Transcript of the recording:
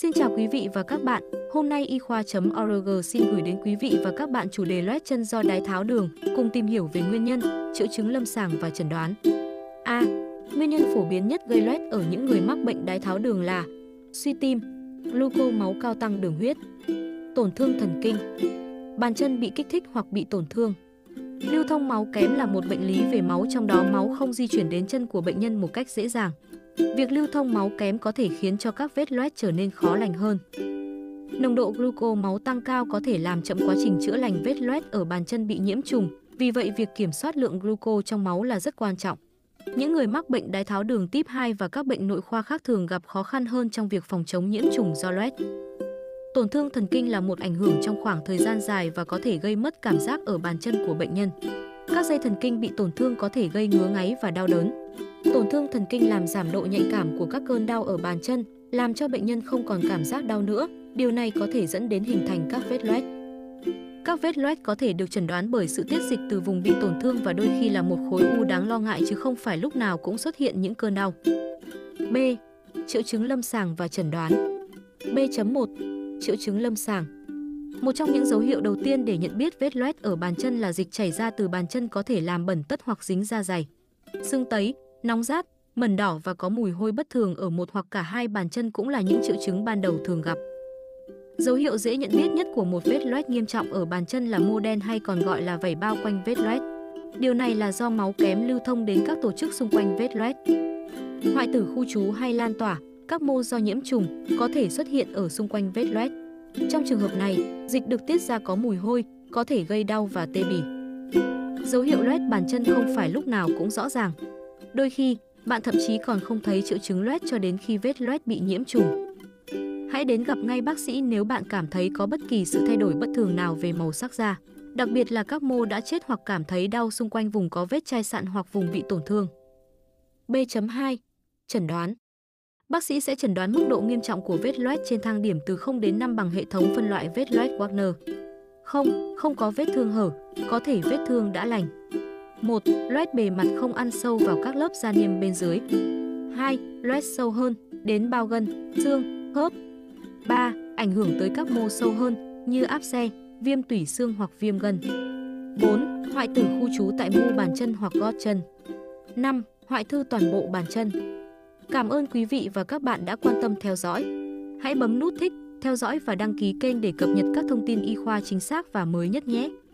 Xin chào quý vị và các bạn. Hôm nay y khoa.org xin gửi đến quý vị và các bạn chủ đề loét chân do đái tháo đường, cùng tìm hiểu về nguyên nhân, triệu chứng lâm sàng và chẩn đoán. A. Nguyên nhân phổ biến nhất gây loét ở những người mắc bệnh đái tháo đường là suy tim, gluco máu cao tăng đường huyết, tổn thương thần kinh, bàn chân bị kích thích hoặc bị tổn thương. Lưu thông máu kém là một bệnh lý về máu trong đó máu không di chuyển đến chân của bệnh nhân một cách dễ dàng. Việc lưu thông máu kém có thể khiến cho các vết loét trở nên khó lành hơn. Nồng độ gluco máu tăng cao có thể làm chậm quá trình chữa lành vết loét ở bàn chân bị nhiễm trùng, vì vậy việc kiểm soát lượng gluco trong máu là rất quan trọng. Những người mắc bệnh đái tháo đường type 2 và các bệnh nội khoa khác thường gặp khó khăn hơn trong việc phòng chống nhiễm trùng do loét. Tổn thương thần kinh là một ảnh hưởng trong khoảng thời gian dài và có thể gây mất cảm giác ở bàn chân của bệnh nhân. Các dây thần kinh bị tổn thương có thể gây ngứa ngáy và đau đớn. Tổn thương thần kinh làm giảm độ nhạy cảm của các cơn đau ở bàn chân, làm cho bệnh nhân không còn cảm giác đau nữa. Điều này có thể dẫn đến hình thành các vết loét. Các vết loét có thể được chẩn đoán bởi sự tiết dịch từ vùng bị tổn thương và đôi khi là một khối u đáng lo ngại chứ không phải lúc nào cũng xuất hiện những cơn đau. B. Triệu chứng lâm sàng và chẩn đoán. B.1 Triệu chứng lâm sàng một trong những dấu hiệu đầu tiên để nhận biết vết loét ở bàn chân là dịch chảy ra từ bàn chân có thể làm bẩn tất hoặc dính da dày. Sưng tấy, nóng rát, mẩn đỏ và có mùi hôi bất thường ở một hoặc cả hai bàn chân cũng là những triệu chứng ban đầu thường gặp. Dấu hiệu dễ nhận biết nhất của một vết loét nghiêm trọng ở bàn chân là mô đen hay còn gọi là vảy bao quanh vết loét. Điều này là do máu kém lưu thông đến các tổ chức xung quanh vết loét. Hoại tử khu trú hay lan tỏa, các mô do nhiễm trùng có thể xuất hiện ở xung quanh vết loét. Trong trường hợp này, dịch được tiết ra có mùi hôi, có thể gây đau và tê bì. Dấu hiệu loét bàn chân không phải lúc nào cũng rõ ràng. Đôi khi, bạn thậm chí còn không thấy triệu chứng loét cho đến khi vết loét bị nhiễm trùng. Hãy đến gặp ngay bác sĩ nếu bạn cảm thấy có bất kỳ sự thay đổi bất thường nào về màu sắc da, đặc biệt là các mô đã chết hoặc cảm thấy đau xung quanh vùng có vết chai sạn hoặc vùng bị tổn thương. B.2 Chẩn đoán Bác sĩ sẽ chẩn đoán mức độ nghiêm trọng của vết loét trên thang điểm từ 0 đến 5 bằng hệ thống phân loại vết loét Wagner. Không, không có vết thương hở, có thể vết thương đã lành. 1. Loét bề mặt không ăn sâu vào các lớp da niêm bên dưới. 2. Loét sâu hơn, đến bao gân, xương, khớp. 3. Ảnh hưởng tới các mô sâu hơn như áp xe, viêm tủy xương hoặc viêm gân. 4. Hoại tử khu trú tại mu bàn chân hoặc gót chân. 5. Hoại thư toàn bộ bàn chân. Cảm ơn quý vị và các bạn đã quan tâm theo dõi. Hãy bấm nút thích, theo dõi và đăng ký kênh để cập nhật các thông tin y khoa chính xác và mới nhất nhé.